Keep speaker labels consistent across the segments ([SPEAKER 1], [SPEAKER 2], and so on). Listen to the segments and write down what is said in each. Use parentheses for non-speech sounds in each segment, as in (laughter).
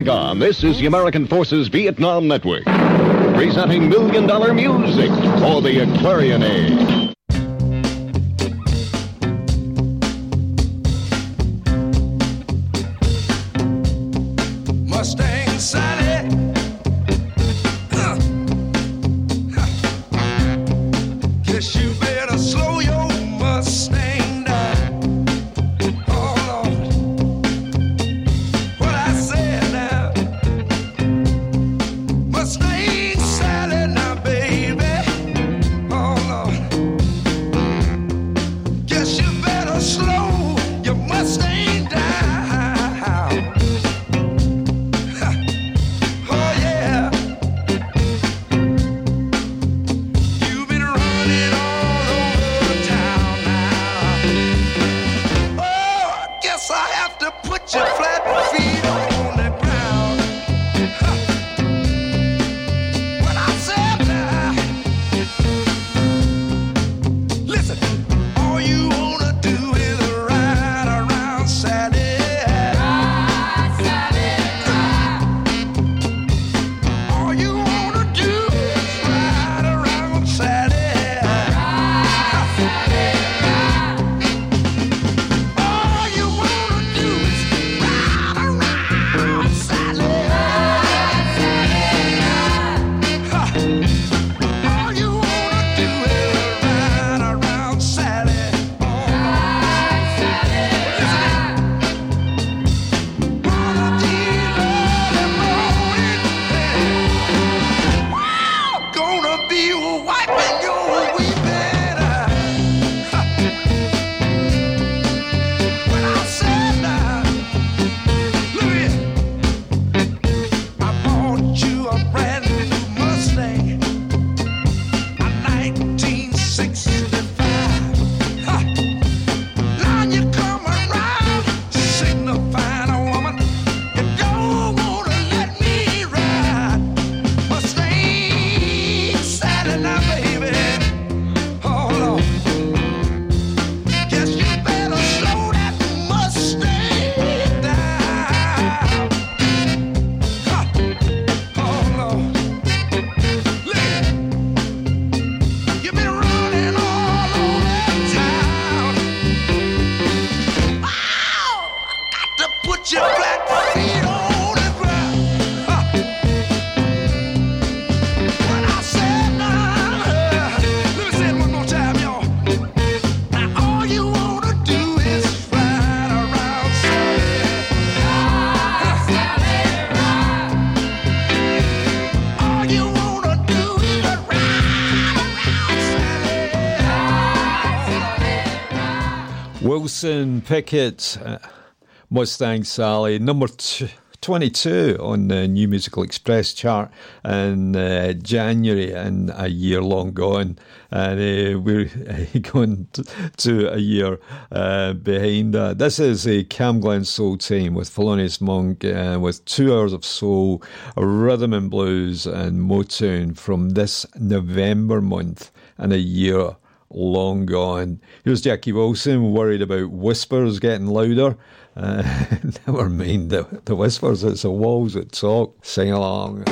[SPEAKER 1] This is the American Forces Vietnam Network, presenting Million Dollar Music for the Aquarian Age.
[SPEAKER 2] Wilson Pickett, uh, Mustang Sally, number 22 on the New Musical Express chart in uh, January and a year long gone. And uh, we're (laughs) going to a year uh, behind that. This is a CamGlen Soul team with Thelonious Monk uh, with two hours of soul, rhythm and blues, and Motown from this November month and a year long gone. Here's Jackie Wilson worried about whispers getting louder. Uh, (laughs) never mind the, the whispers, it's the walls that talk. Sing along.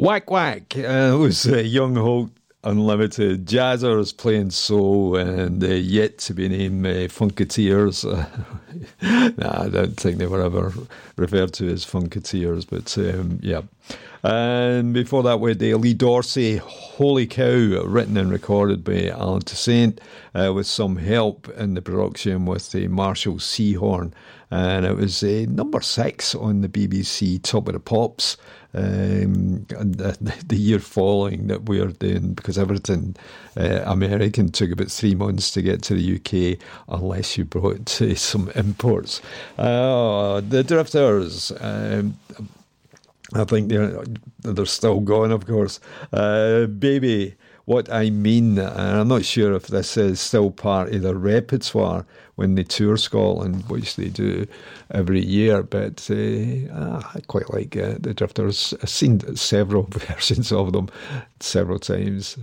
[SPEAKER 2] Wack Wack uh, was uh, Young Holt Unlimited Jazzers playing soul and uh, yet to be named uh, Funketeers. (laughs) nah, I don't think they were ever referred to as Funketeers, but um, yeah. And before that, we had the Lee Dorsey Holy Cow, written and recorded by Allen Toussaint, uh, with some help in the production with the Marshall Sehorn. And it was uh, number six on the BBC Top of the Pops um, the, (laughs) the, year following that we are doing because everything uh, American took about three months to get to the UK unless you brought uh, (laughs) some imports. Uh, the Drifters. Um, I think they're they're still going, of course. Uh, baby, what I mean, and I'm not sure if this is still part of their repertoire when they tour Scotland, which they do every year. But uh, I quite like uh, the Drifters. I've seen several (laughs) versions of them several times.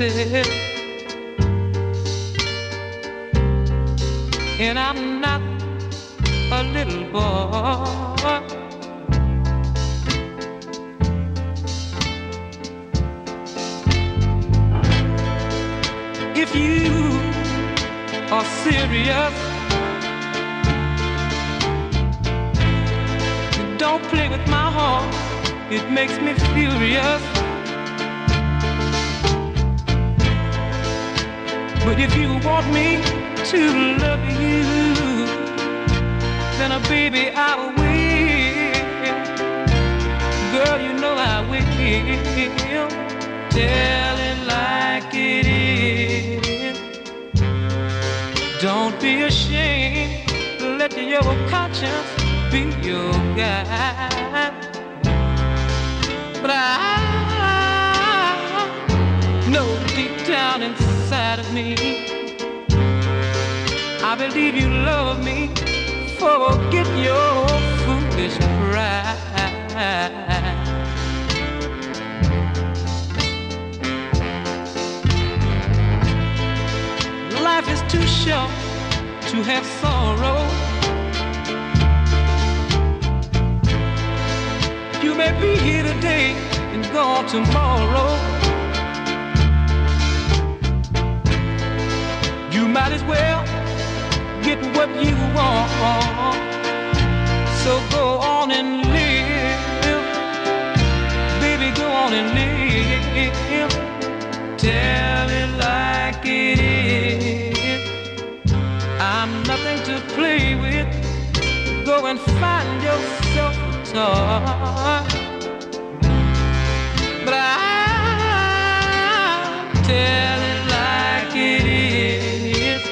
[SPEAKER 3] Expensive. Is to have sorrow. You may be here today and gone tomorrow. You might as well get what you want. So go on and live. Baby, go on and live. Tell nothing to play with. Go and find yourself a toy. But I tell it like it is.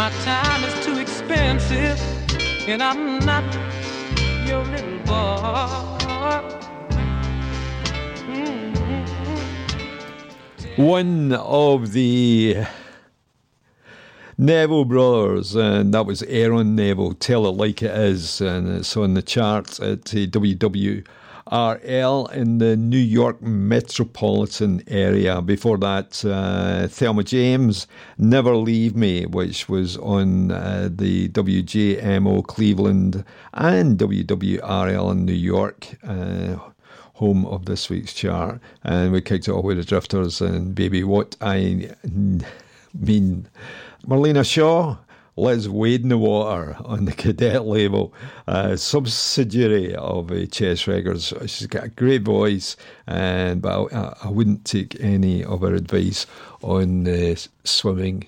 [SPEAKER 3] My time is too expensive, and I'm not your little boy. Mm-hmm.
[SPEAKER 2] One of the Neville brothers, and that was Aaron Neville. Tell it like it is, and it's on the charts at uh, WWRL in the New York metropolitan area. Before that, uh, Thelma James, Never Leave Me, which was on uh, the WJMO Cleveland and WWRL in New York. Uh, home of this week's chart, and we kicked it off with the Drifters and Baby What I (laughs) Mean. Marlena Shaw, Liz Wade in the Water on the Cadet label, uh, subsidiary of uh, Chess Records. She's got a great voice, and but I, I wouldn't take any of her advice on uh, swimming.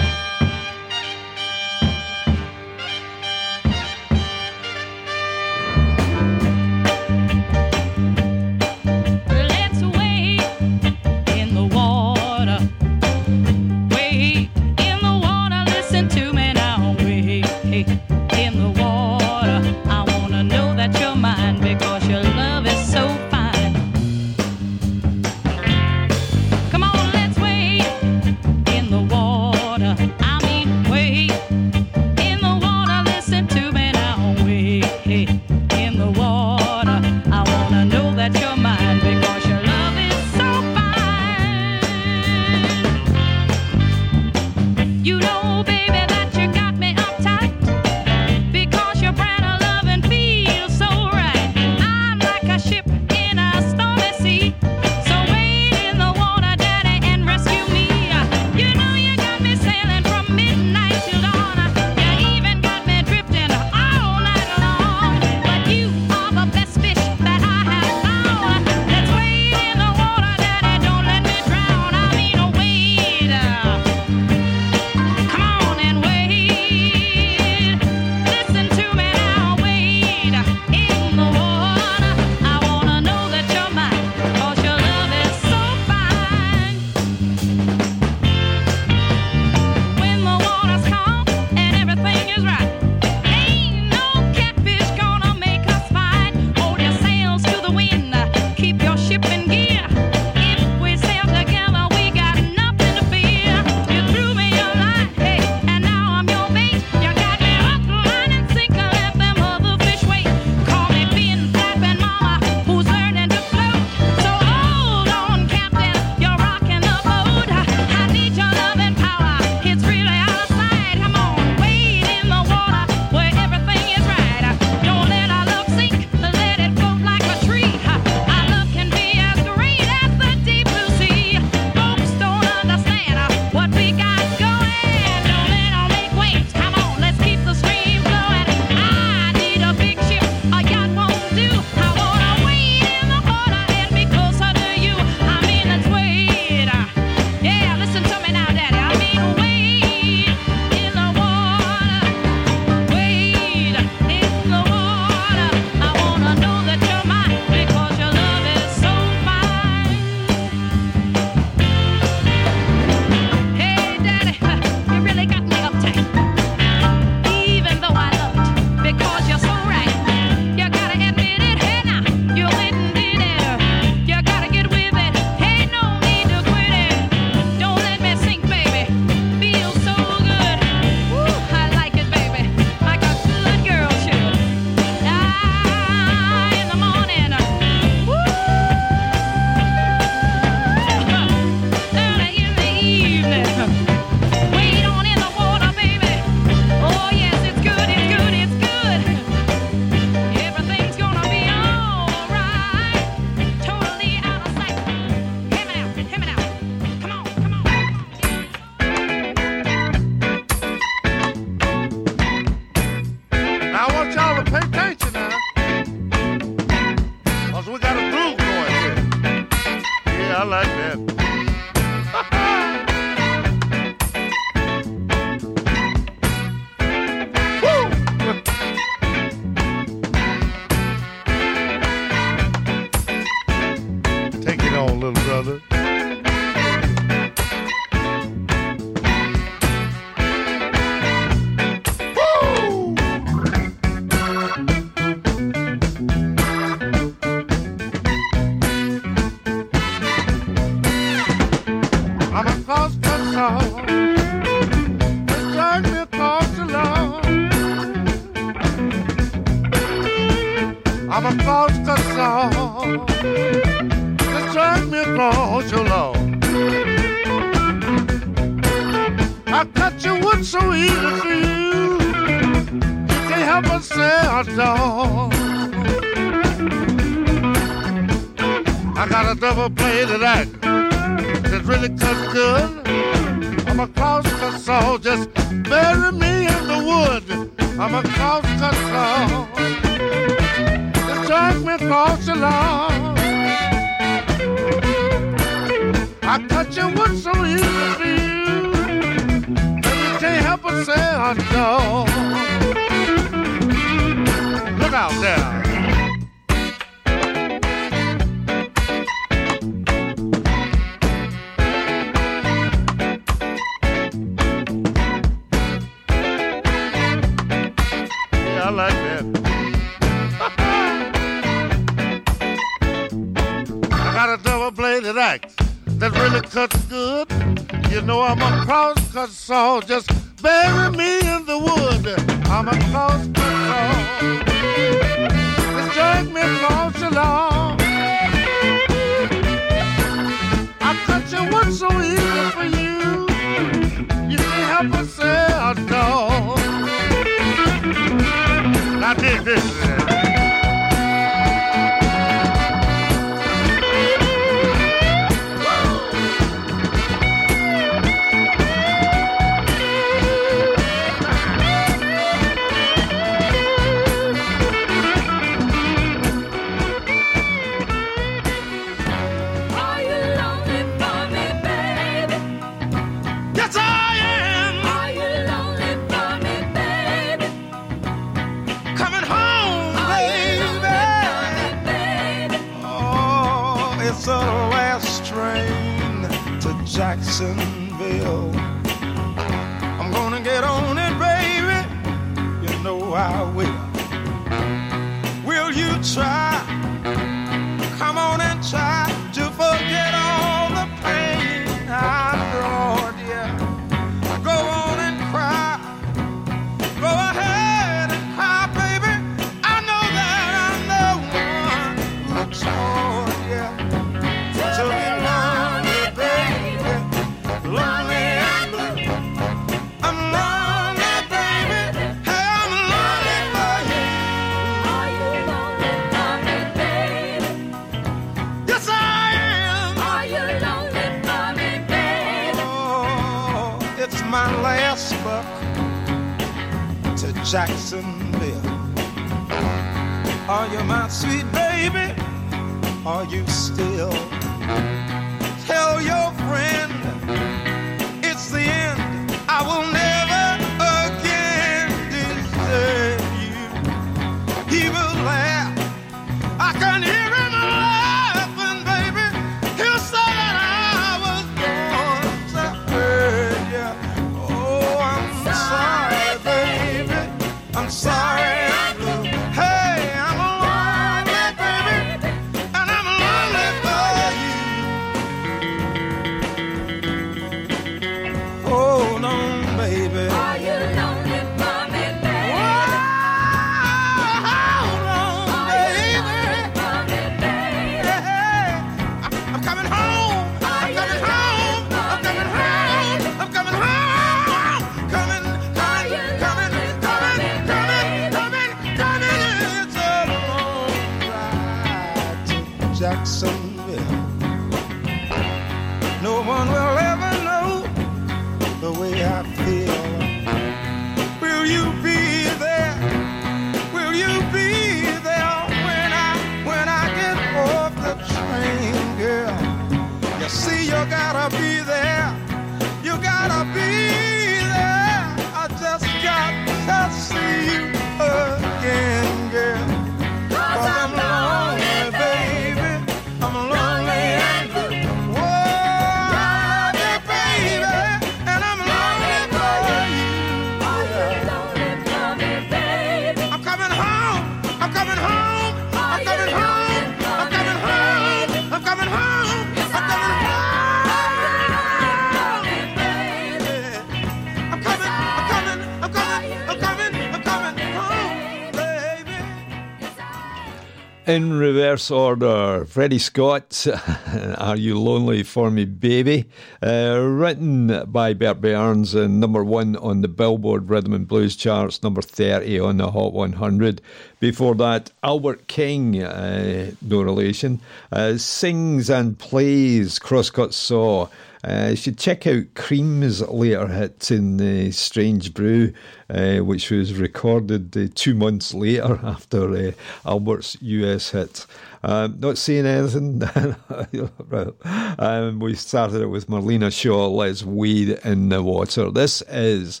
[SPEAKER 4] In
[SPEAKER 2] reverse order, Freddie Scott, (laughs) Are You Lonely for Me, Baby? Uh, written by Bert Berns and number one on the Billboard Rhythm and Blues charts, number 30 on the Hot 100. Before that, Albert King, uh, no relation, uh, sings and plays Crosscut Saw. Uh, you should check out Cream's later hit in uh, Strange Brew, uh, which was recorded uh, two months later (laughs) after uh, Albert's US hit. Um, not saying anything. (laughs) um, we started it with Marlena Shaw, Let's Wade in the Water. This is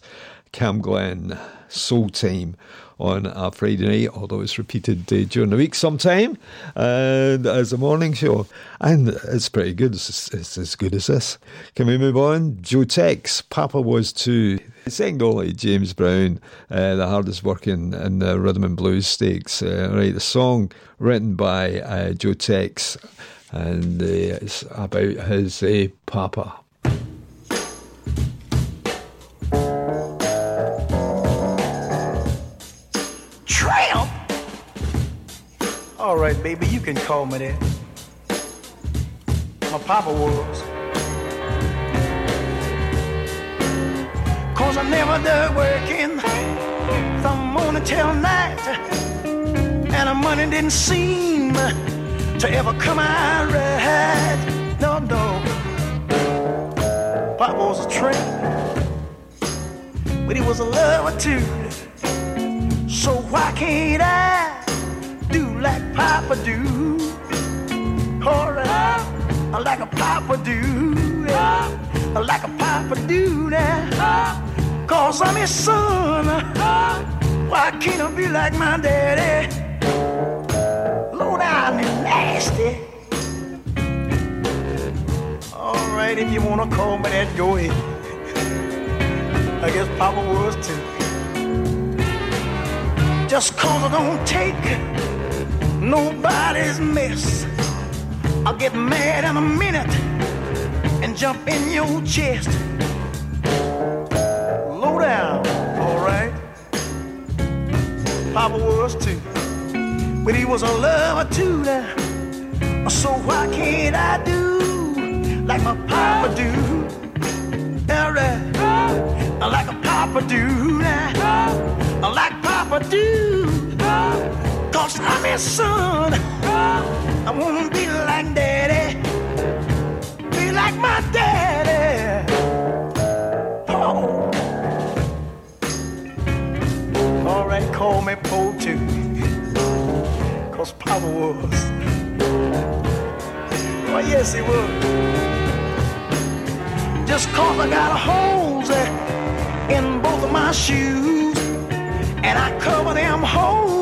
[SPEAKER 2] CamGlen Soul Time on a Friday night, although it's repeated uh, during the week sometime and as a morning show. And it's pretty good. It's, it's as good as this. Can we move on? Joe Tex, Papa was too. Second only James Brown, uh, the hardest working in the rhythm and blues stakes. Uh, right, the song written by uh, Joe Tex, and uh, it's about his uh, Papa.
[SPEAKER 5] Right, baby, you can call me that. My papa was. Cause I never done working from morning till night. And the money didn't seem to ever come out right. No, no. Papa was a tramp, but he was a lover too. So why can't I do like Papa do? Alright, like a Papa do, yeah. like a Papa do now. Cause I'm his son. Why can't I be like my daddy? Low down and nasty. Alright, if you wanna call me that, go ahead. I guess Papa was too. Just cause I don't take nobody's mess. I'll get mad in a minute and jump in your chest. Low down, alright. Papa was too. But he was a lover too now. So why can't I do like my papa do? Alright. Like a papa do now. Like Papa do. I'm his son. I wanna be like daddy. Be like my daddy. Oh. Alright, call me Po too. Cause Papa was. Oh yes he was. Just cause I got holes in both of my shoes. And I cover them holes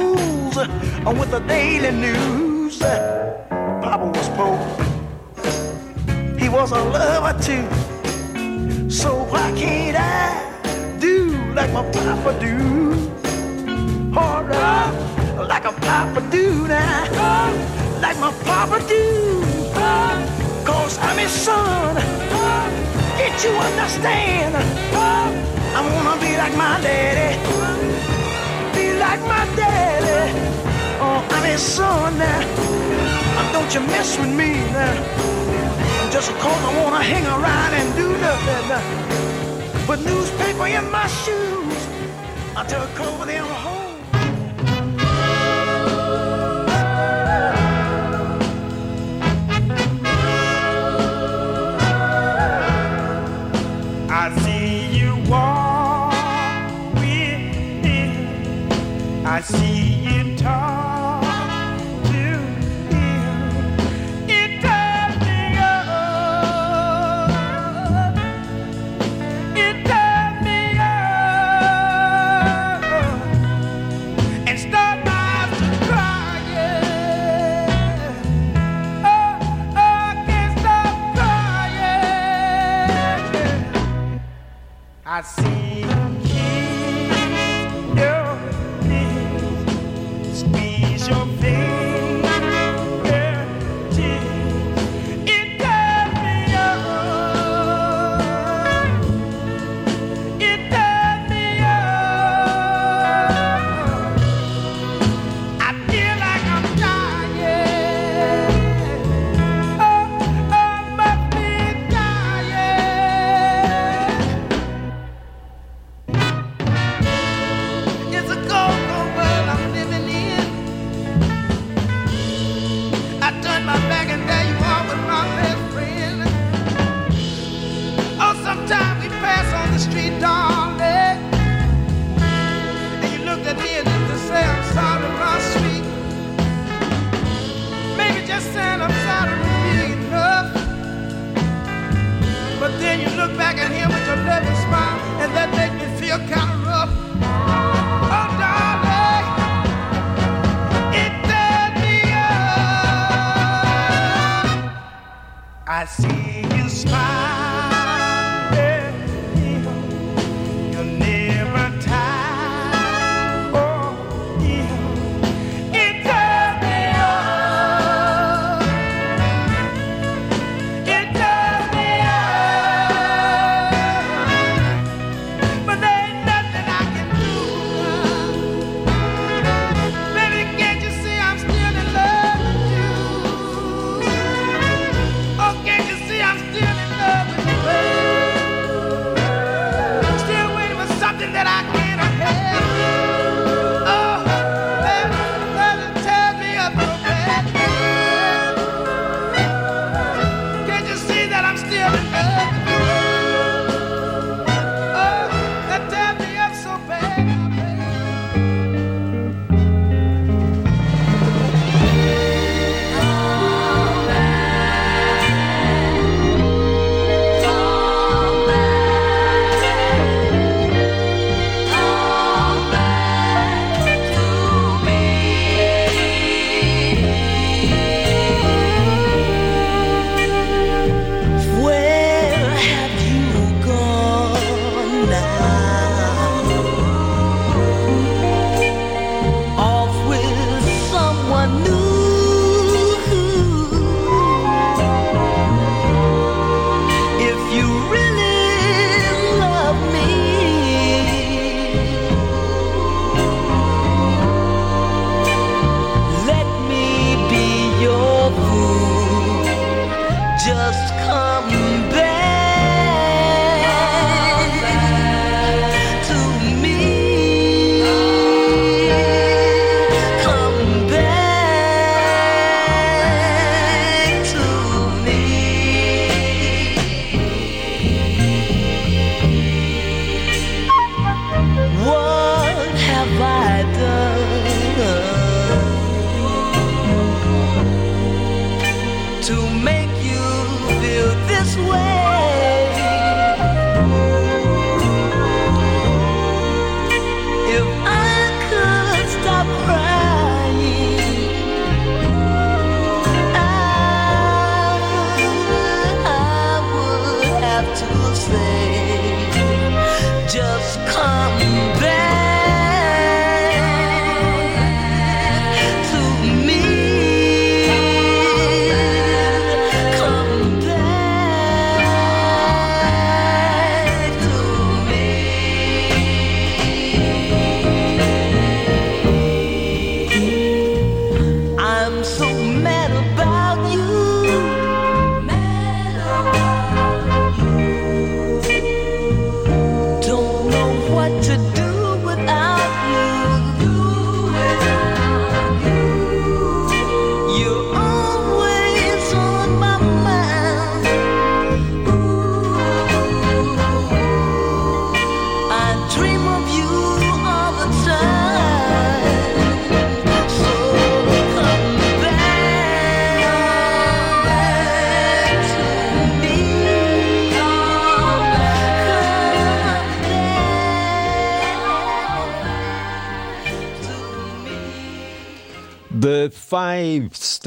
[SPEAKER 5] with the daily news. Papa was poor. He was a lover too. So why can't I do like my papa do? Alright, like a papa do now. Like my papa do. Cause I'm his son. Can't you understand? I wanna be like my daddy be like my daddy. Son now. Uh, Don't you mess with me now. Just cause I wanna hang around and do nothing. uh, Put newspaper in my shoes I took over them home.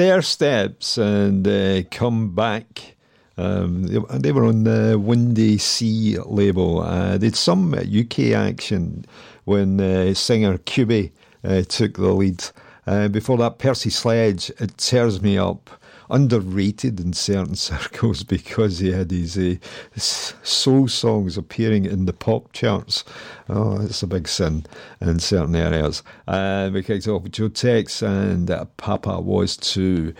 [SPEAKER 2] Stair steps and uh, come back Um, they, were on the Windy C label. Uh, they had some UK action when uh, singer Cubie uh, took the lead. Uh, before that, Percy Sledge, It Tears Me Up. Underrated in certain (laughs) circles because he had his uh, soul songs appearing in the pop charts. Oh, it's a big sin in certain areas. Uh, we kicked off with Joe Tex and uh, Papa Was Too.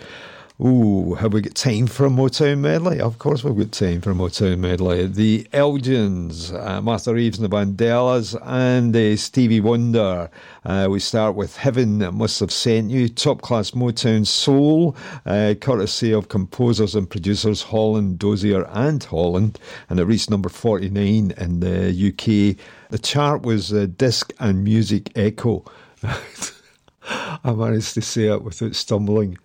[SPEAKER 2] Ooh, have we got time for a Motown medley? Of course, we've got time for a Motown medley. The Elgins, uh, Martha Reeves and the Vandellas, and uh, Stevie Wonder. Uh, we start with Heaven Must Have Sent You, top class Motown soul, uh, courtesy of composers and producers Holland, Dozier, and Holland, and it reached number 49 in the UK. The chart was uh, Disc and Music Echo. (laughs) I managed to say it without stumbling.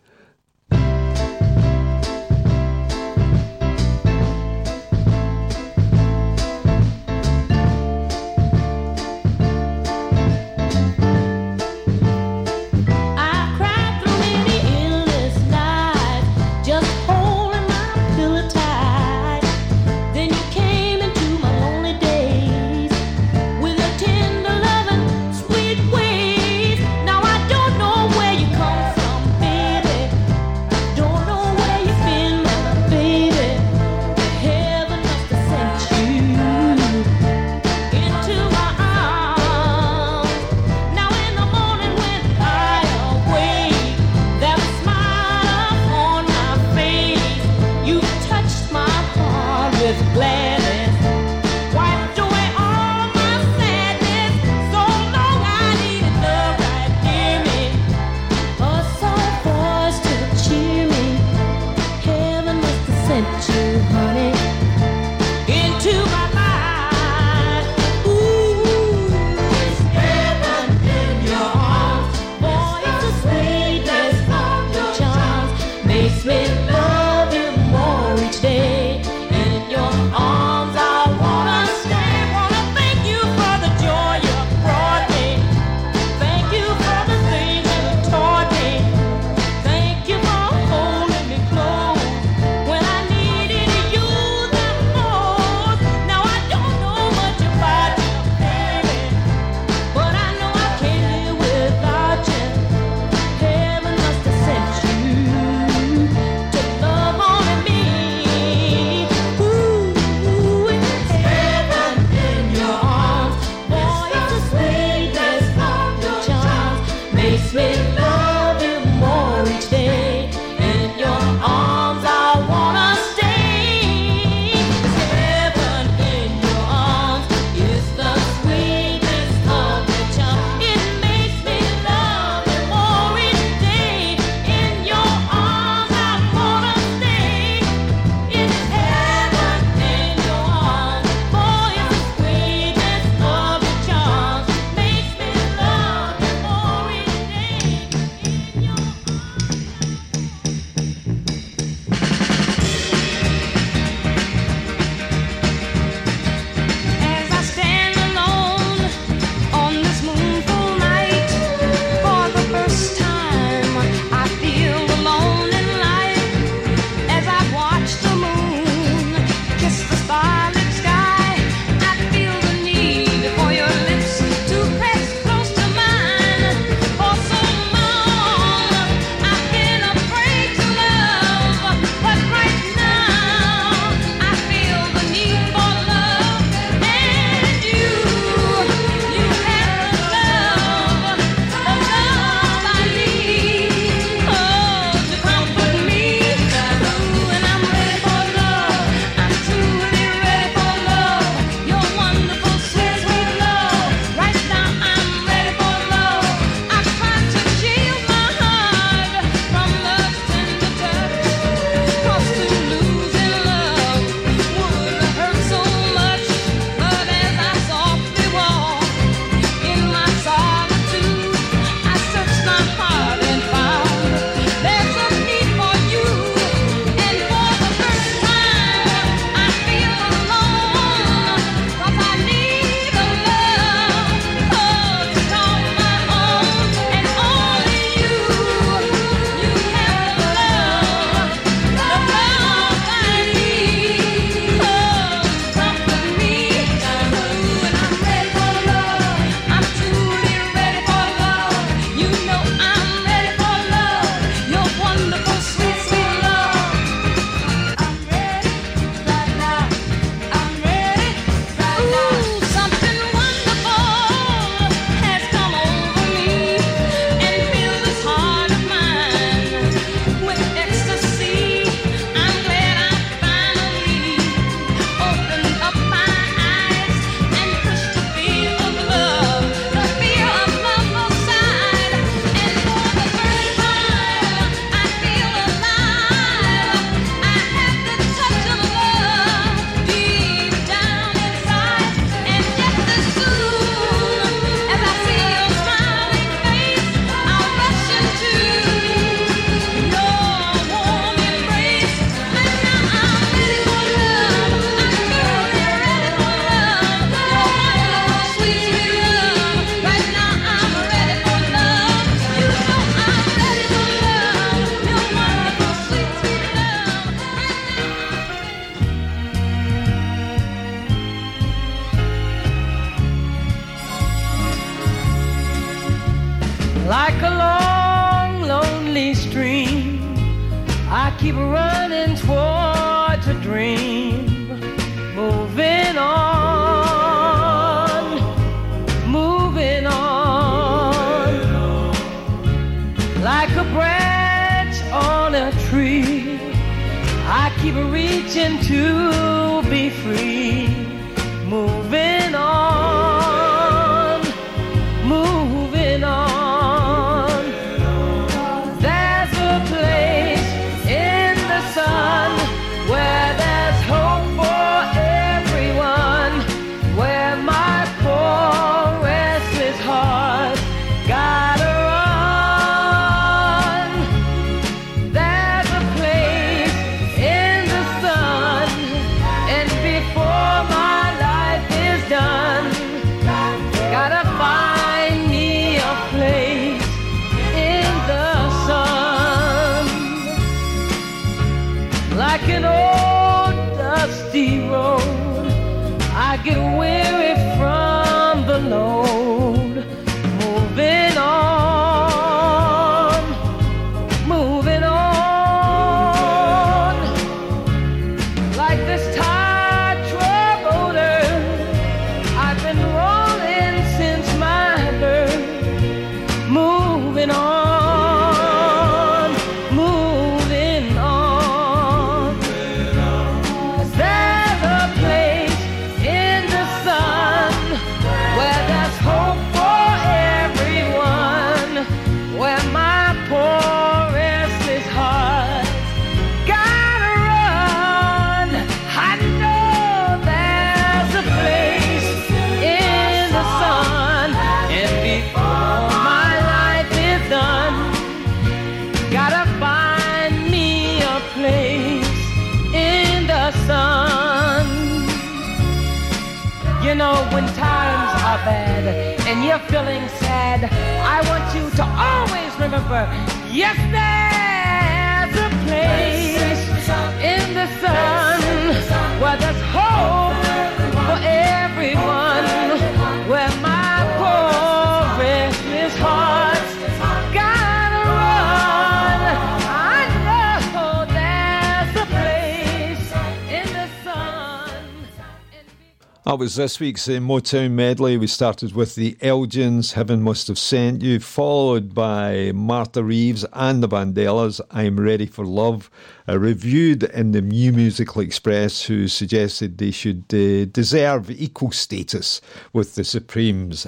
[SPEAKER 6] This
[SPEAKER 2] week's Motown medley. We started with the Elgins, Heaven Must Have Sent You, followed by Martha Reeves and the Vandellas, I'm Ready for Love, uh, reviewed in the New Musical Express, who suggested they should uh, deserve equal status with the Supremes.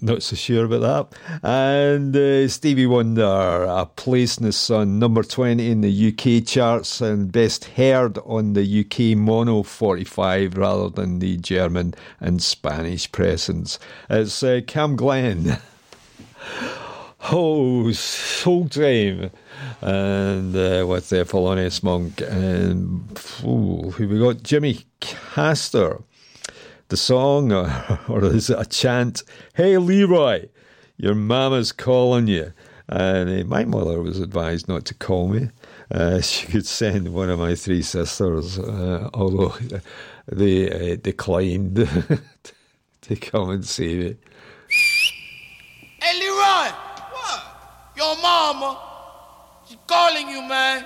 [SPEAKER 2] Not so sure about that. And uh, Stevie Wonder, A Place in the Sun, number 20 in the UK charts and best heard on the UK mono 45 rather than the German and Spanish pressings. It's uh, CamGlen. Oh, Soul Time. And uh, with the Thelonious Monk. And ooh, who we got? Jimmy Castor the song, or, (laughs) or is it a chant? Hey, Leroy, your mama's calling you. And uh, my mother was advised not to call me. Uh, (laughs) she could send one of my three sisters, uh, although (laughs) they uh, declined to come and see me.
[SPEAKER 7] Hey, Leroy. What? Your mama. She's calling you, man.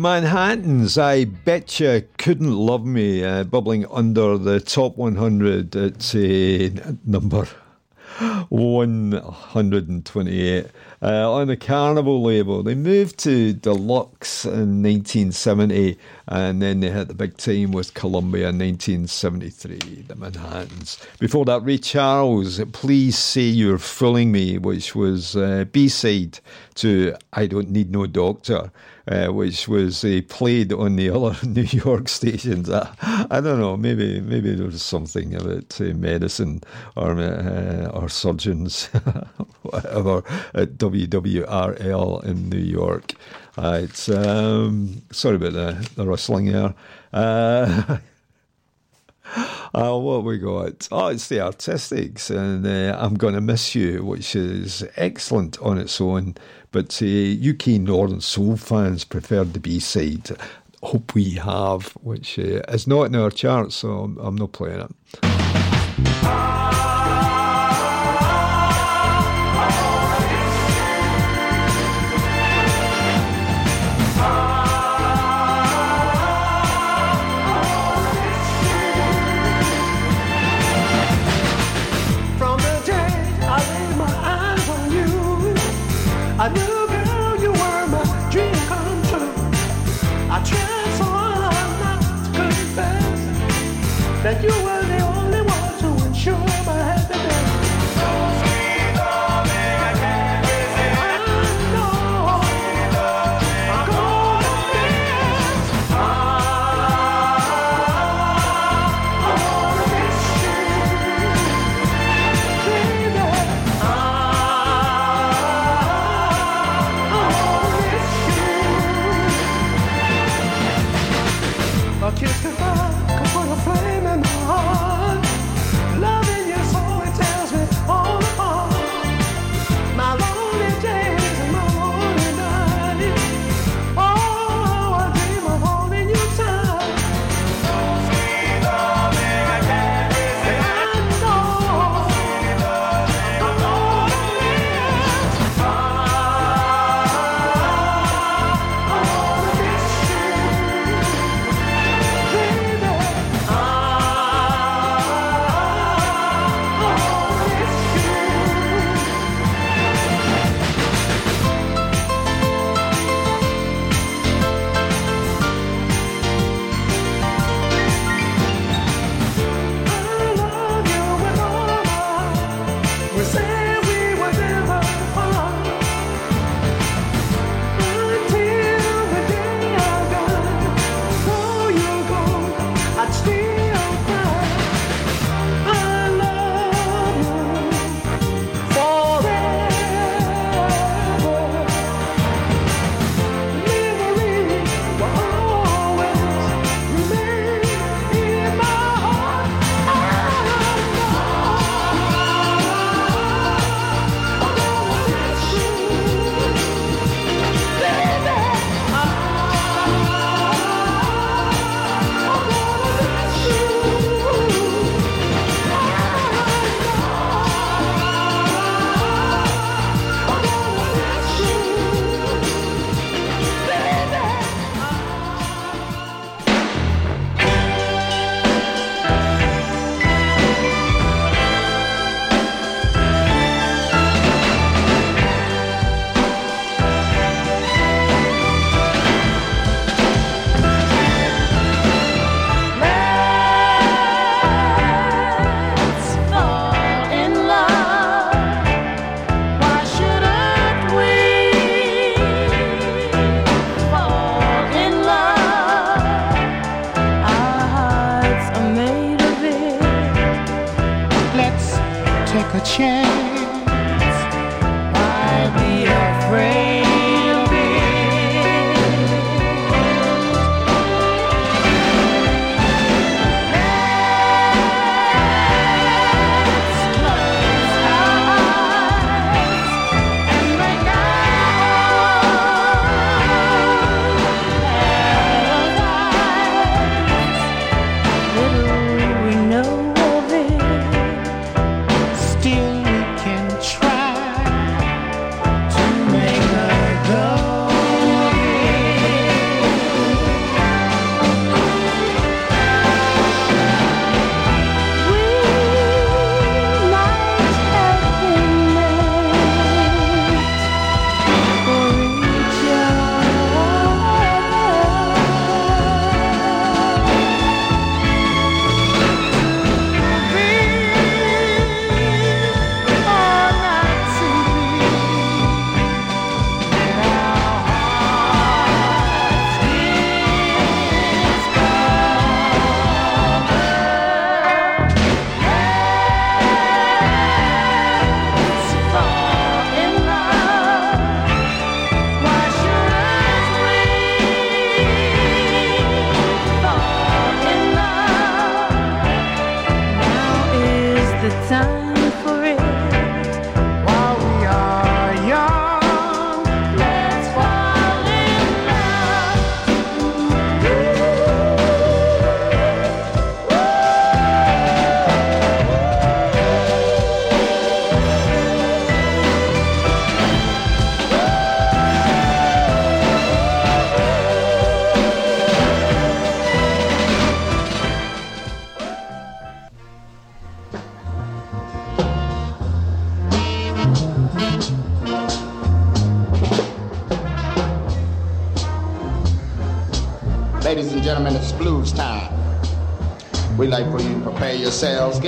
[SPEAKER 2] Manhattans, I betcha couldn't love me, uh, bubbling under the top 100 at uh, number 128 uh, on the Carnival label. They moved to Deluxe in 1970 and then they hit the big time with Columbia in 1973, the Manhattans. Before that, Ray Charles, Please Say You're Fooling Me, which was uh, B side to I Don't Need No Doctor. Uh, which was uh, played on the other (laughs) New York stations. I, I don't know. Maybe maybe there was something about uh, medicine or uh, or surgeons, (laughs) whatever at WWRL in New York. Uh, it's um, sorry about the, the rustling there. Uh, (laughs) Uh, what we got? Oh, it's the Artistics, and uh, I'm going to miss you, which is excellent on its own. But uh, UK Northern Soul fans preferred the B side. Hope we have, which uh, is not in our charts, so I'm, I'm not playing it.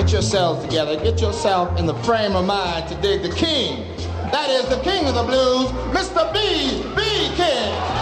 [SPEAKER 8] Get yourselves together, get yourself in the frame of mind to dig the king. That is the king of the blues, Mr. B. B. King.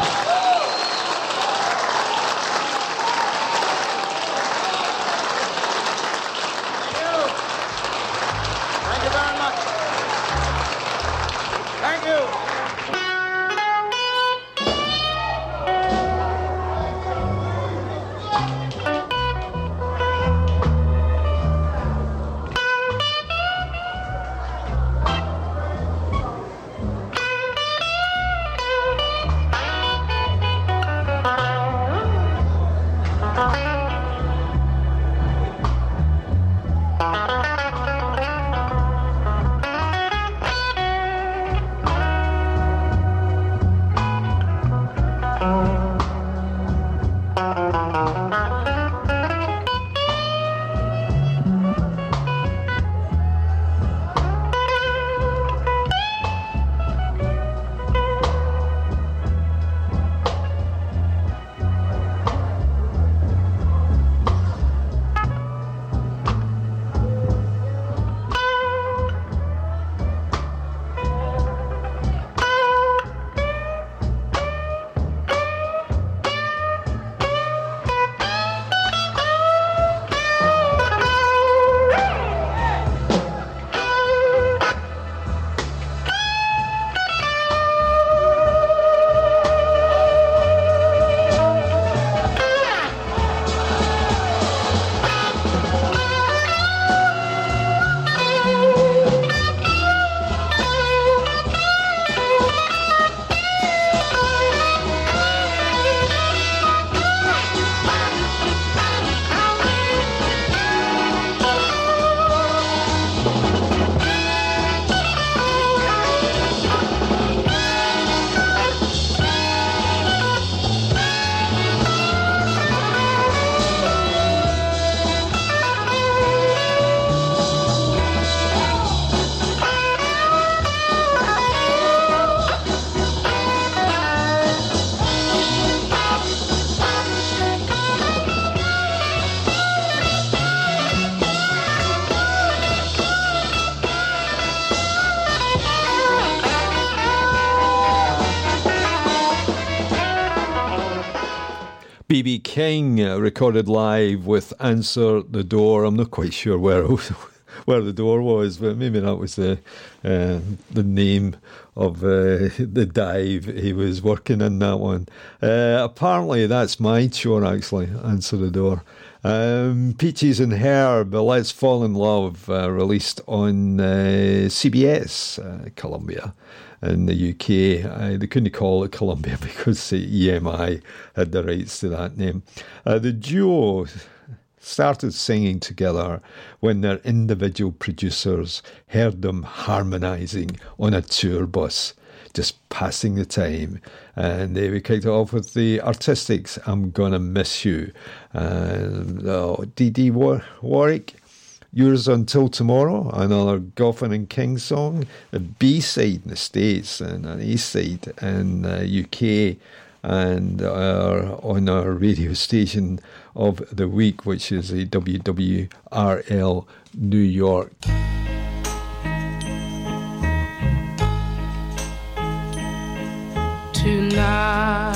[SPEAKER 2] King uh, recorded live with Answer the Door. I'm not quite sure where (laughs) where the door was, but maybe that was the uh, the name of uh, the dive he was working in that one. Uh, apparently, that's my chore actually. Answer the door. Um, Peaches and Herb, Let's Fall in Love, uh, released on uh, CBS, Columbia in the UK. Uh, they couldn't call it Columbia (laughs) because the EMI had the rights to that name. Uh, the duo started singing together when their individual producers heard them harmonising on a tour bus. Just passing the time, and they we kicked it off with the Artistics. I'm gonna miss you, and oh, War- Warwick, Yours Until Tomorrow, another Goffin and King song, the B side in the States and an A side in the UK, and our, on our radio station of the week, which is the WWRL New York.
[SPEAKER 6] Tonight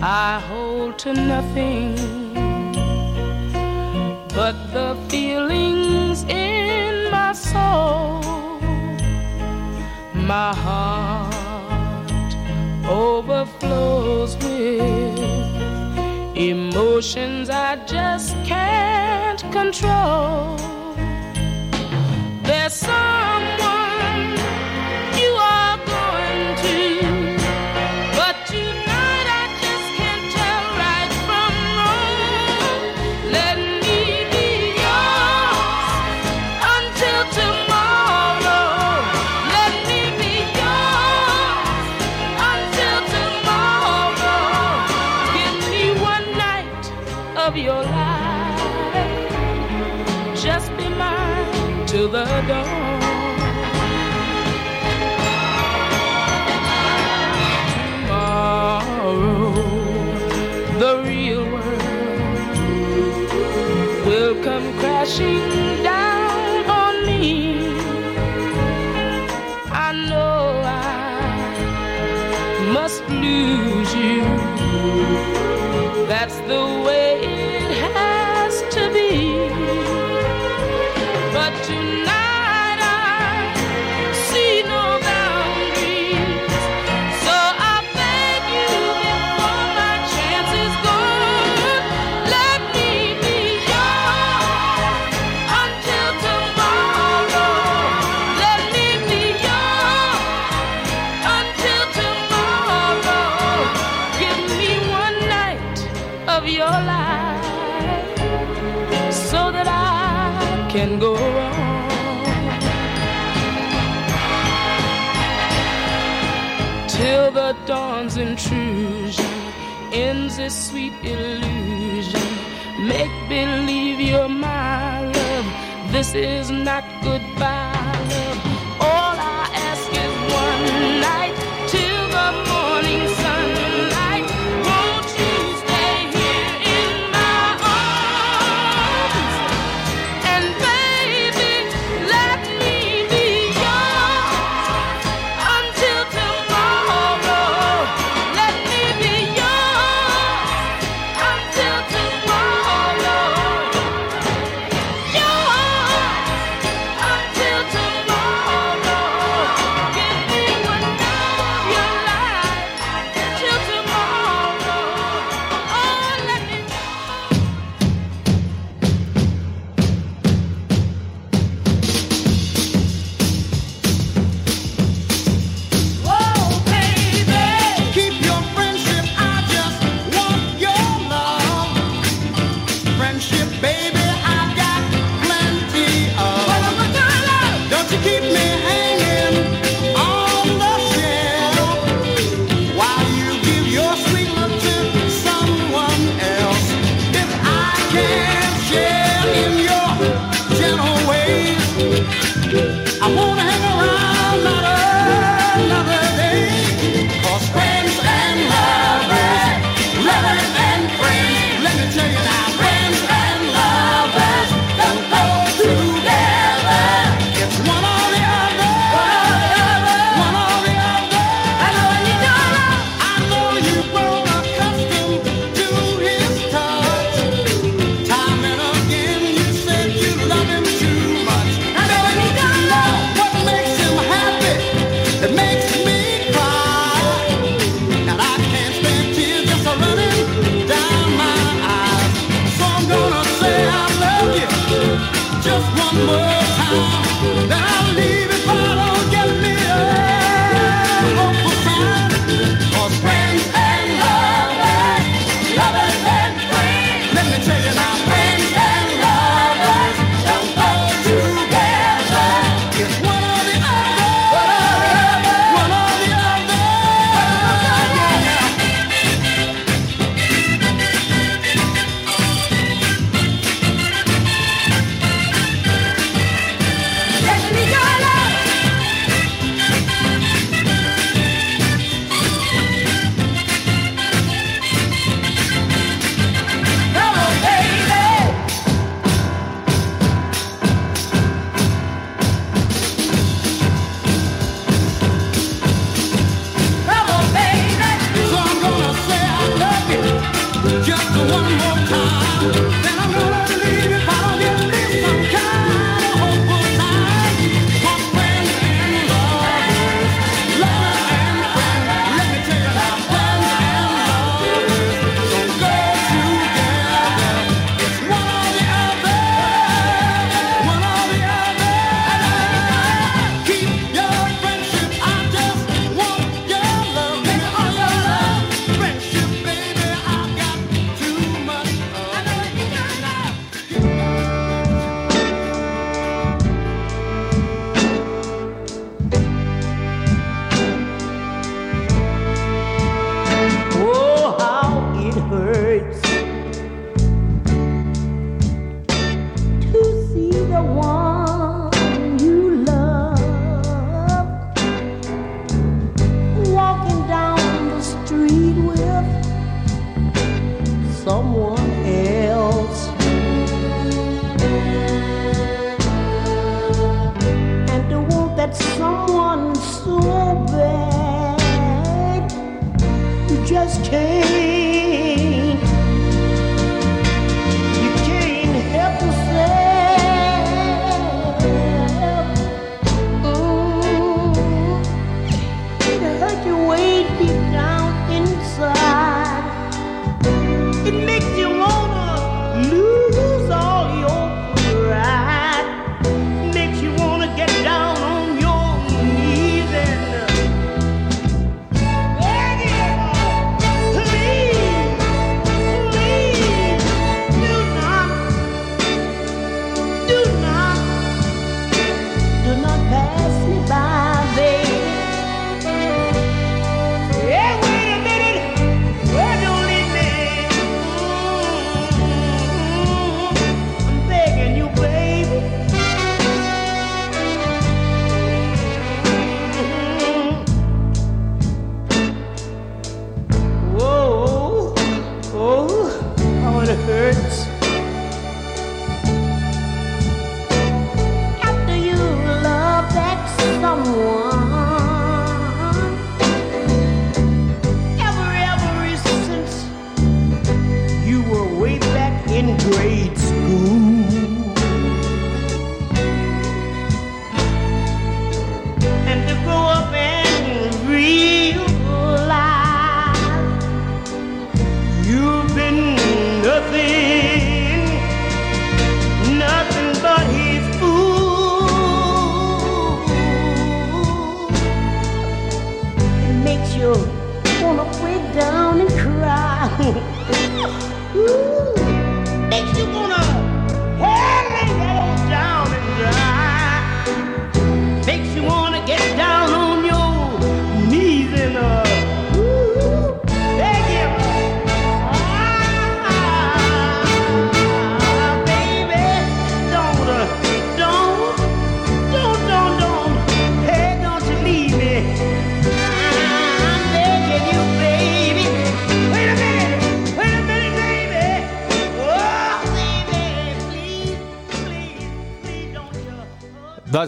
[SPEAKER 6] I hold to nothing but the feelings in my soul. My heart overflows with Emotions I just can't control. There's some wishing intrusion ends this sweet illusion. Make believe you're my love. This is not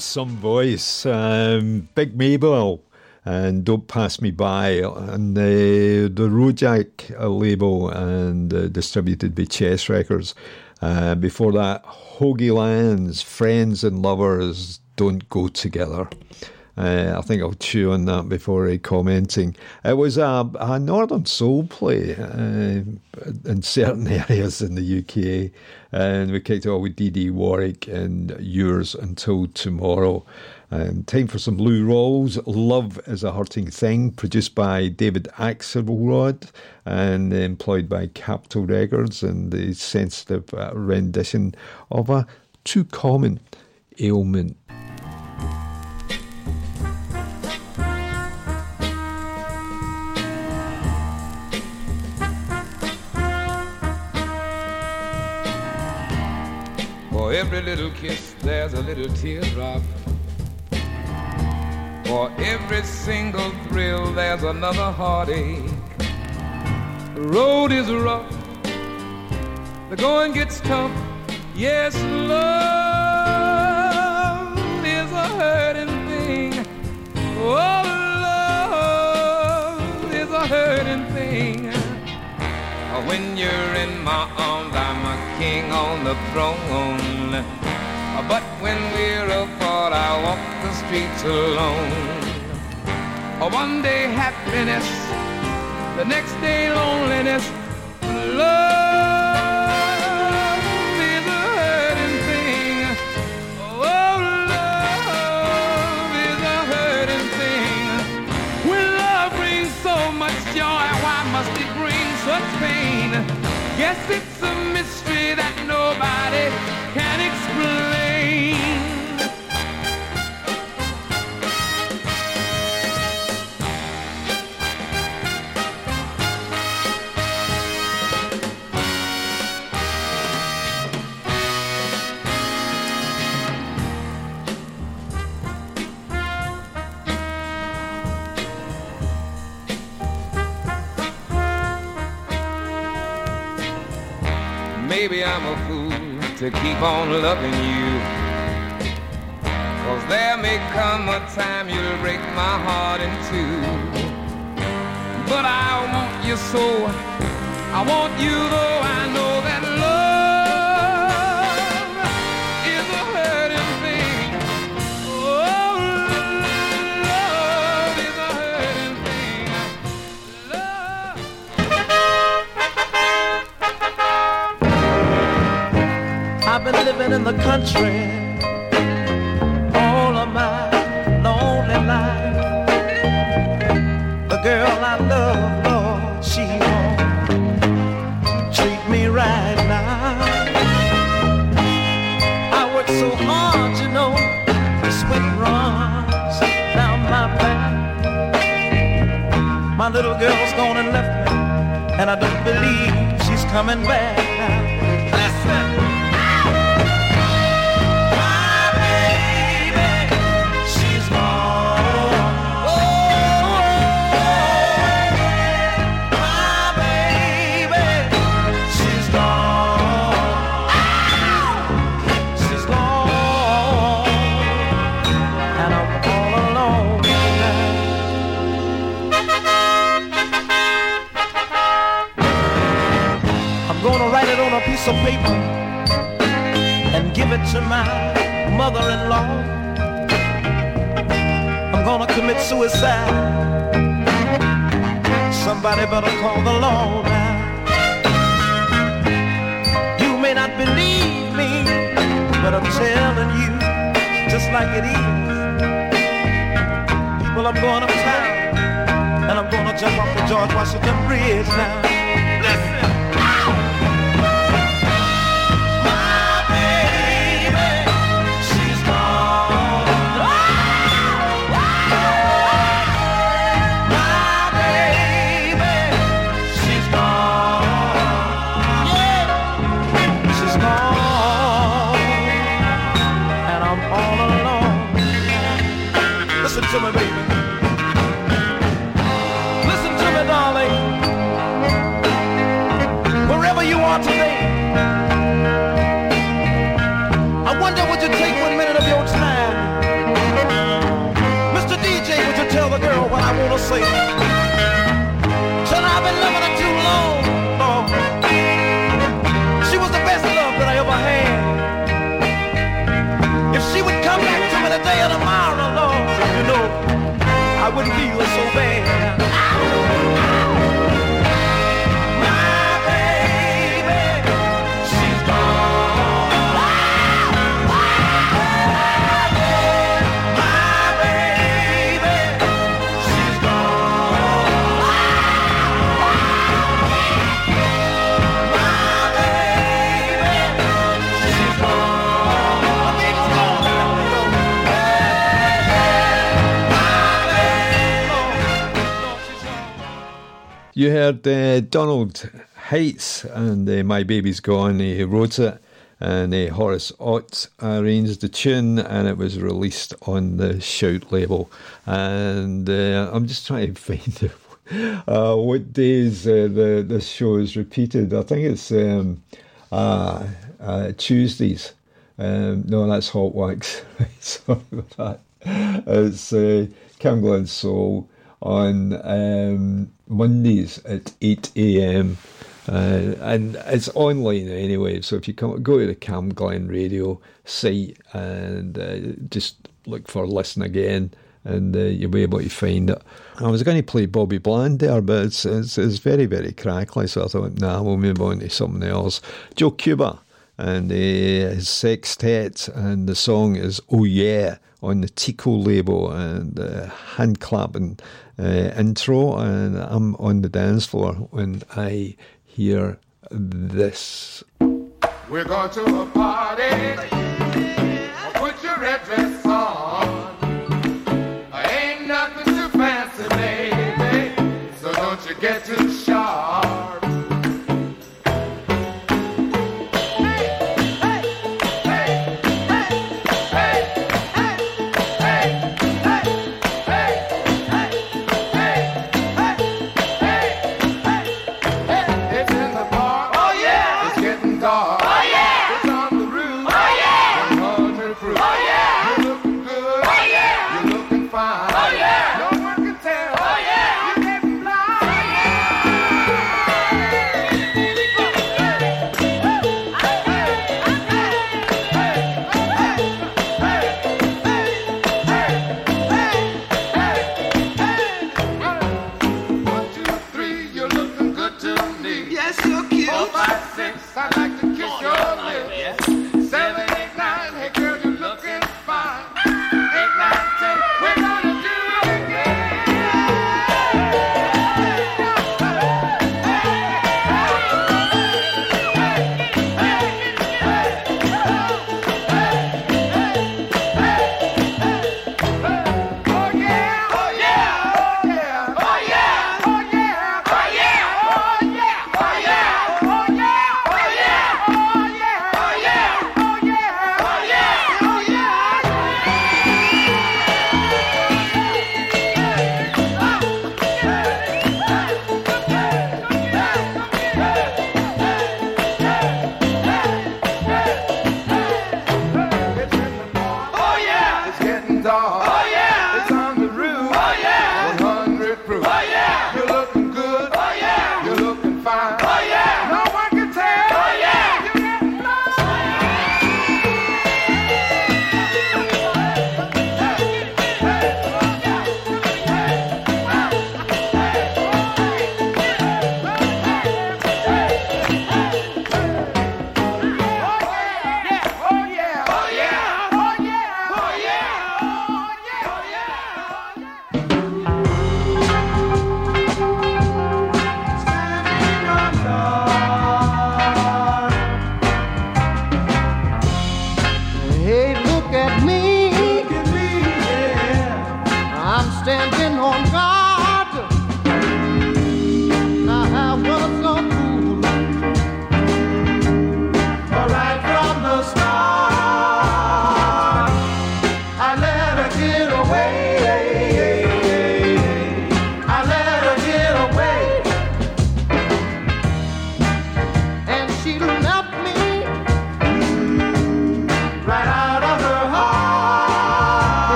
[SPEAKER 2] That's some voice. Um, Big Maybelle and Don't Pass Me By on the, the Rojac label and uh, distributed by Chess Records. Uh, before that, Hoagy Lands, Friends and Lovers Don't Go Together. Uh, I think I'll chew on that before uh, commenting. It was a, a Northern Soul play uh, in certain (laughs) areas in the UK, and we kicked off with Dee Warwick and Yours Until Tomorrow. Um, time for some Lou Rawls. Love is a Hurting Thing, produced by David Axelrod and employed by Capitol Records, and the sensitive uh, rendition of a too common ailment.
[SPEAKER 3] For every little kiss, there's a little teardrop. For every single thrill, there's another heartache. The road is rough, the going gets tough. Yes, love is a hurting thing. Oh, love is a hurting. When you're in my arms, I'm a king on the throne. But when we're apart, I walk the streets alone. One day happiness, the next day loneliness. Love Guess it's a mystery that nobody baby, I'm a fool to keep on loving you. Cause there may come a time you'll break my heart in two. But I want you so, I want you though
[SPEAKER 9] in the country all of my lonely life. The girl I love, Lord, she won't treat me right now. I work so hard, you know, the sweat runs down my back. My little girl's gone and left me, and I don't believe she's coming back now. It to my mother-in-law. I'm gonna commit suicide. Somebody better call the law now. You may not believe me, but I'm telling you, just like it is. People, I'm going uptown, and I'm gonna jump off the George Washington Bridge now. I wouldn't feel so
[SPEAKER 2] You heard uh, Donald Heights and uh, My Baby's Gone. He wrote it, and uh, Horace Ott arranged the tune, and it was released on the Shout label. And uh, I'm just trying to (laughs) find uh, what days uh, the this show is repeated. I think it's um, Tuesdays. Um, no, that's Hot Wax. (laughs) Sorry about that. It's uh, Glen Soul on um, Mondays at 8 a.m. Uh, and it's online anyway, so if you come, go to the CamGlen Radio site and uh, just look for Listen Again, and uh, you'll be able to find it. I was going to play Bobby Bland there, but it's, it's, it's very, very crackly, so I thought, nah, we'll move on to something else. Joe Cuba and uh, his sextet, and the song is Oh Yeah on the Tico label, and uh, hand clapping uh, intro, and I'm on the dance floor when I hear this.
[SPEAKER 10] We're going to a party. Put your red dress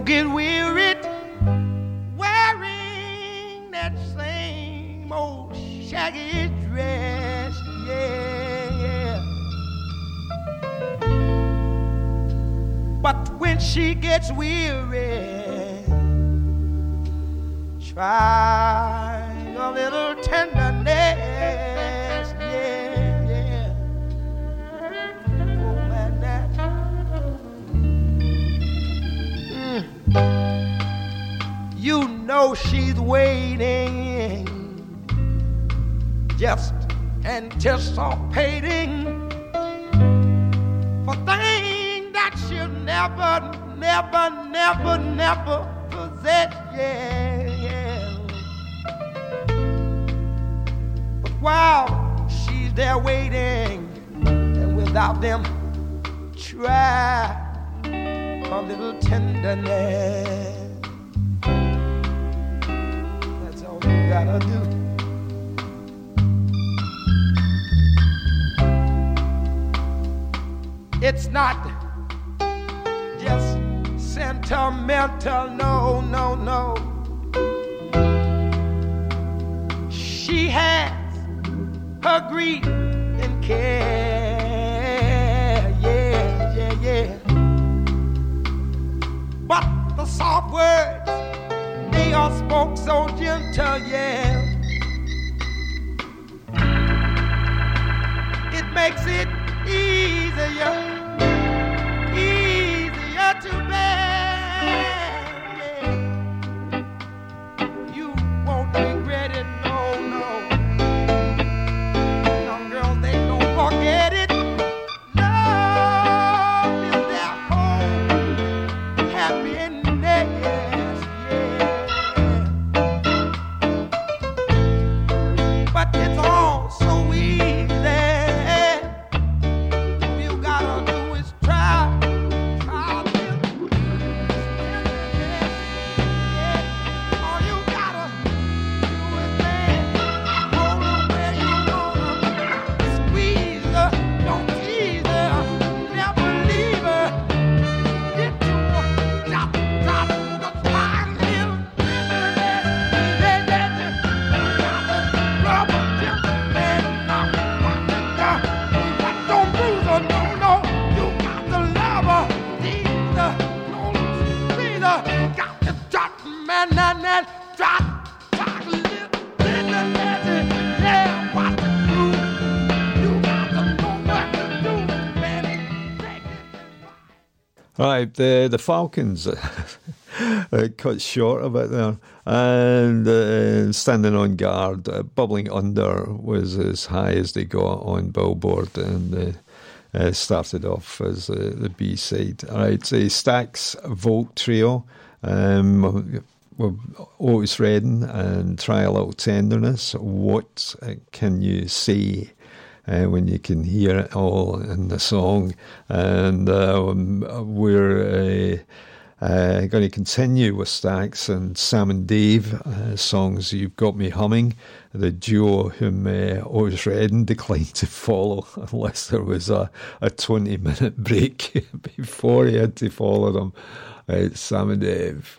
[SPEAKER 10] get with. described the
[SPEAKER 9] the
[SPEAKER 2] Falcons. (laughs) Uh, cut short a bit there, and uh, standing on guard, uh, bubbling under was as high as they got on Billboard, and uh, uh started off as uh, the B side. All right, so Stax Volt Trio. Um, well, Otis Redding and Try a Little Tenderness. What can you say uh, when you can hear it all in the song. And um, we're uh, uh, going to continue with Stax and Sam and Dave uh, songs You've Got Me Humming, the duo whom uh, Otis Redding (laughs) declined to follow unless there was a, a 20 minute break (laughs) before he had to follow them. It's Sam and Dave.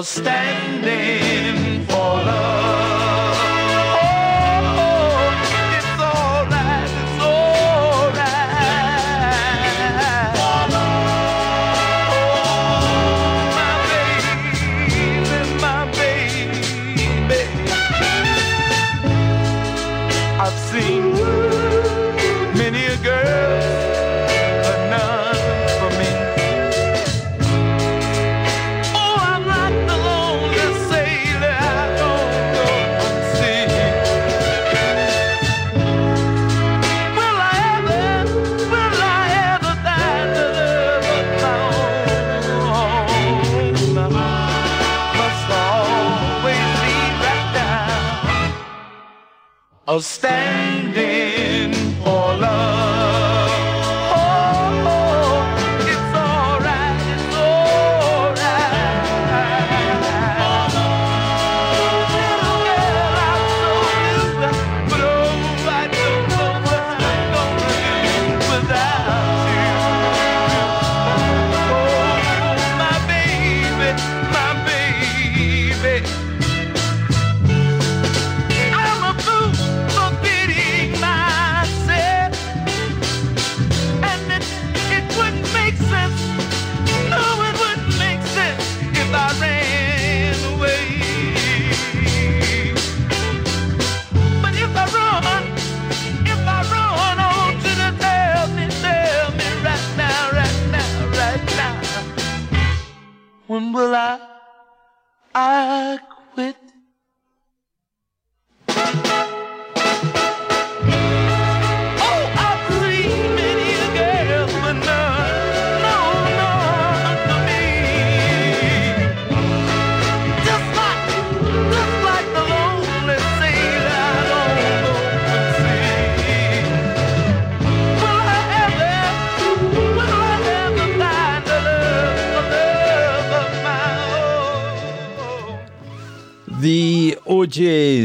[SPEAKER 9] standing. I'll stand.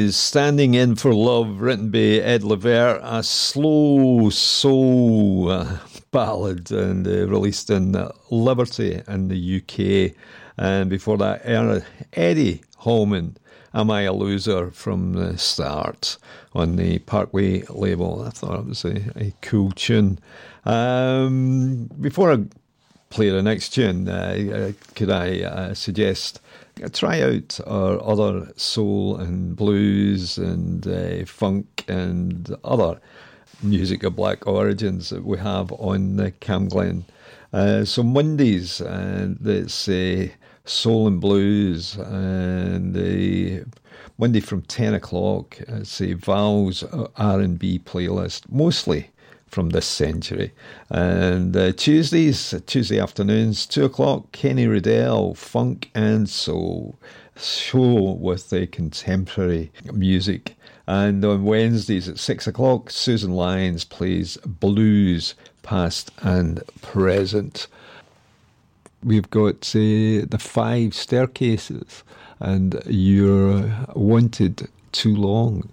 [SPEAKER 9] is
[SPEAKER 11] Standing
[SPEAKER 2] In for Love, written by Ed Levert, a slow soul uh, ballad and uh, released in Liberty in the UK. And before that, era, Eddie Holman, Am I a Loser from the Start on the Parkway label. I thought it was a, a cool tune. Um, before I play the next tune, uh, could I uh, suggest try out our other soul and blues and uh, funk and other music of black origins that we have on the CamGlen. Uh, so Mondays, and it's say uh,
[SPEAKER 6] soul and blues, and the Monday from ten o'clock, it's a Val's R and B playlist mostly from this century. And uh, Tuesdays, Tuesday afternoons, 2 o'clock, Kenny Riddell, Funk and Soul show with the contemporary music. And on Wednesdays at 6 o'clock, Susan Lyons plays blues, past and present. We've got uh, the Five Stairsteps, and you're wanted too long.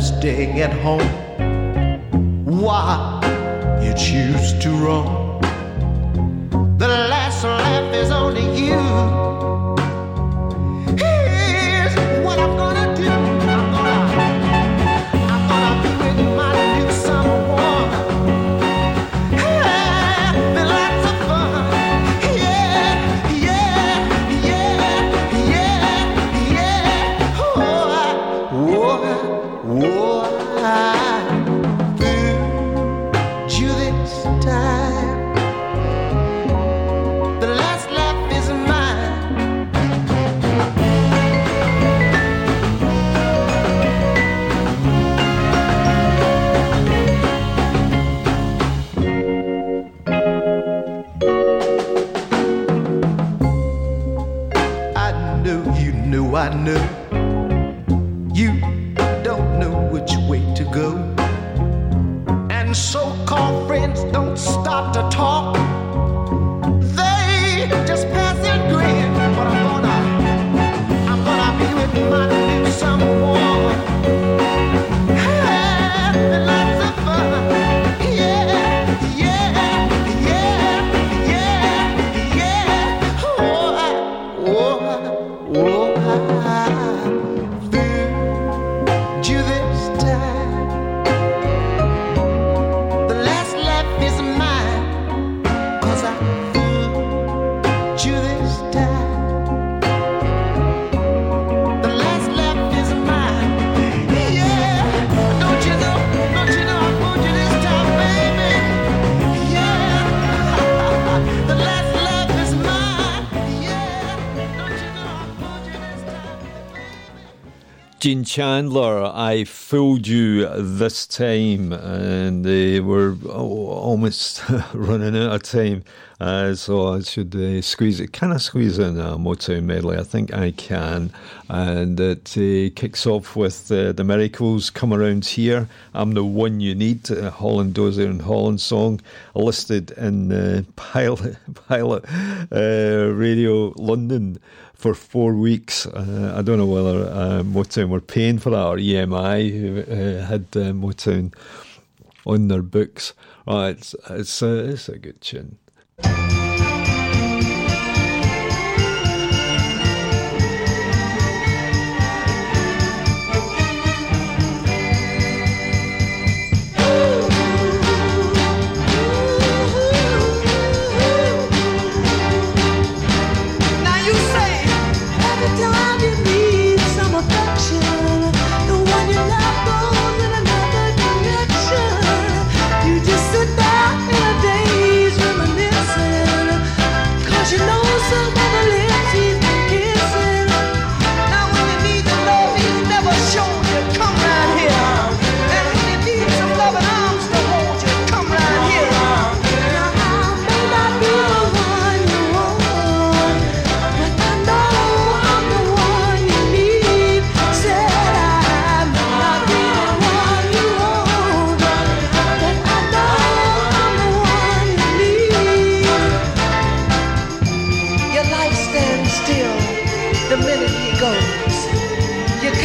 [SPEAKER 5] staying at home. Why you choose to roam? The last laugh is only you.
[SPEAKER 2] Chandler, I fooled you this time, and they were oh, almost (laughs) running out of time, uh, so I should uh, squeeze it. Can I squeeze in uh, a Motown medley? I think I can, and it uh, kicks off with uh, the Miracles. Come around here, I'm the one you need. Holland Dozier and Holland song listed in (laughs) Pilot Pilot uh, Radio London for four weeks. Uh, I don't know whether uh, Motown were paying for that or EMI who uh, had uh, Motown on their books. Oh, it's it's a, it's a good tune.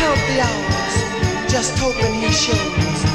[SPEAKER 5] count the hours, just hoping he shows.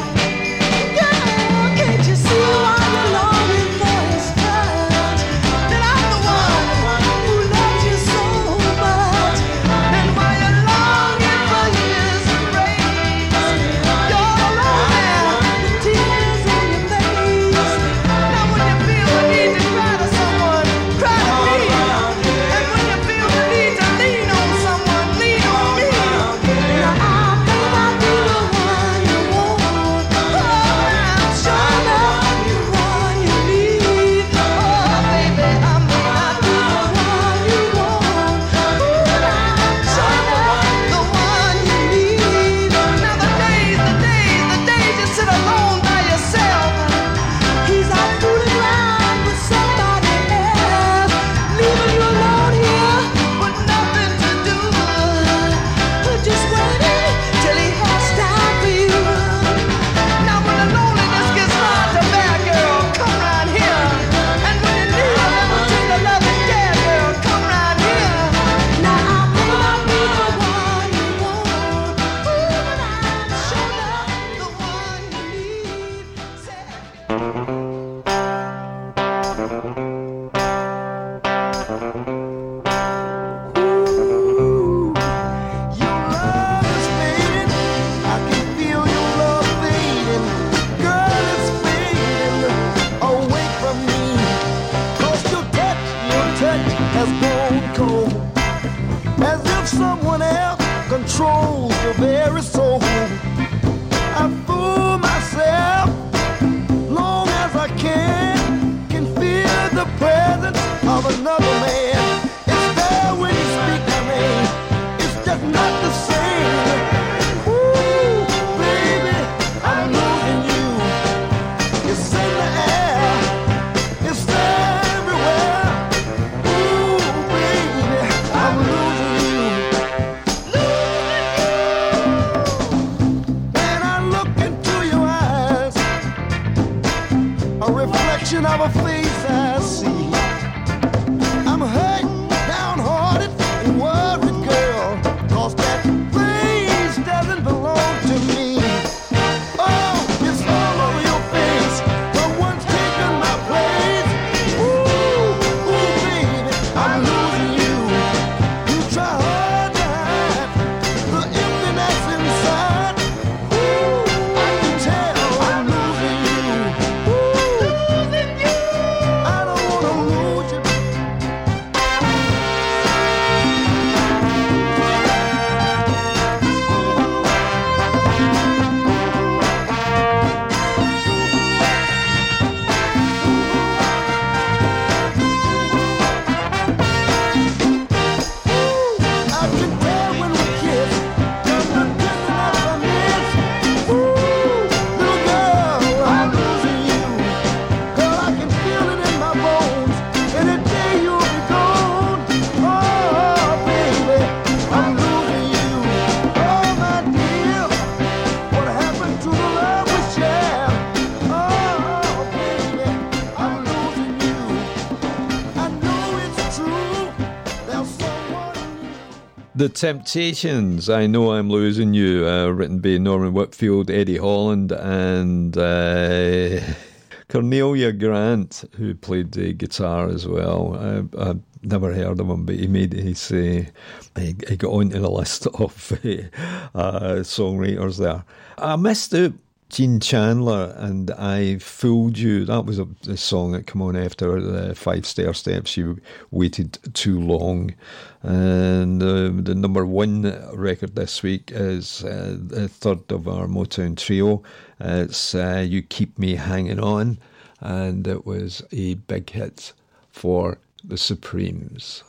[SPEAKER 5] The
[SPEAKER 2] Temptations, I Know I'm Losing You, uh, written by Norman Whitfield, Eddie Holland, and uh, (laughs) Cornelius Grant, who played the guitar as well. I, I've never heard of him, but he made his, uh, he, he got onto the list (laughs) of uh, songwriters there. I missed out Gene Chandler and I Fooled You. That was a, a song that came on after the Five Stair Steps. You waited too long. And uh, the number one record this week is uh, the third of our Motown trio. It's uh, You Keep Me Hanging On. And it was a big hit for the Supremes.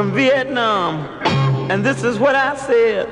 [SPEAKER 12] From Vietnam, and this is what I said.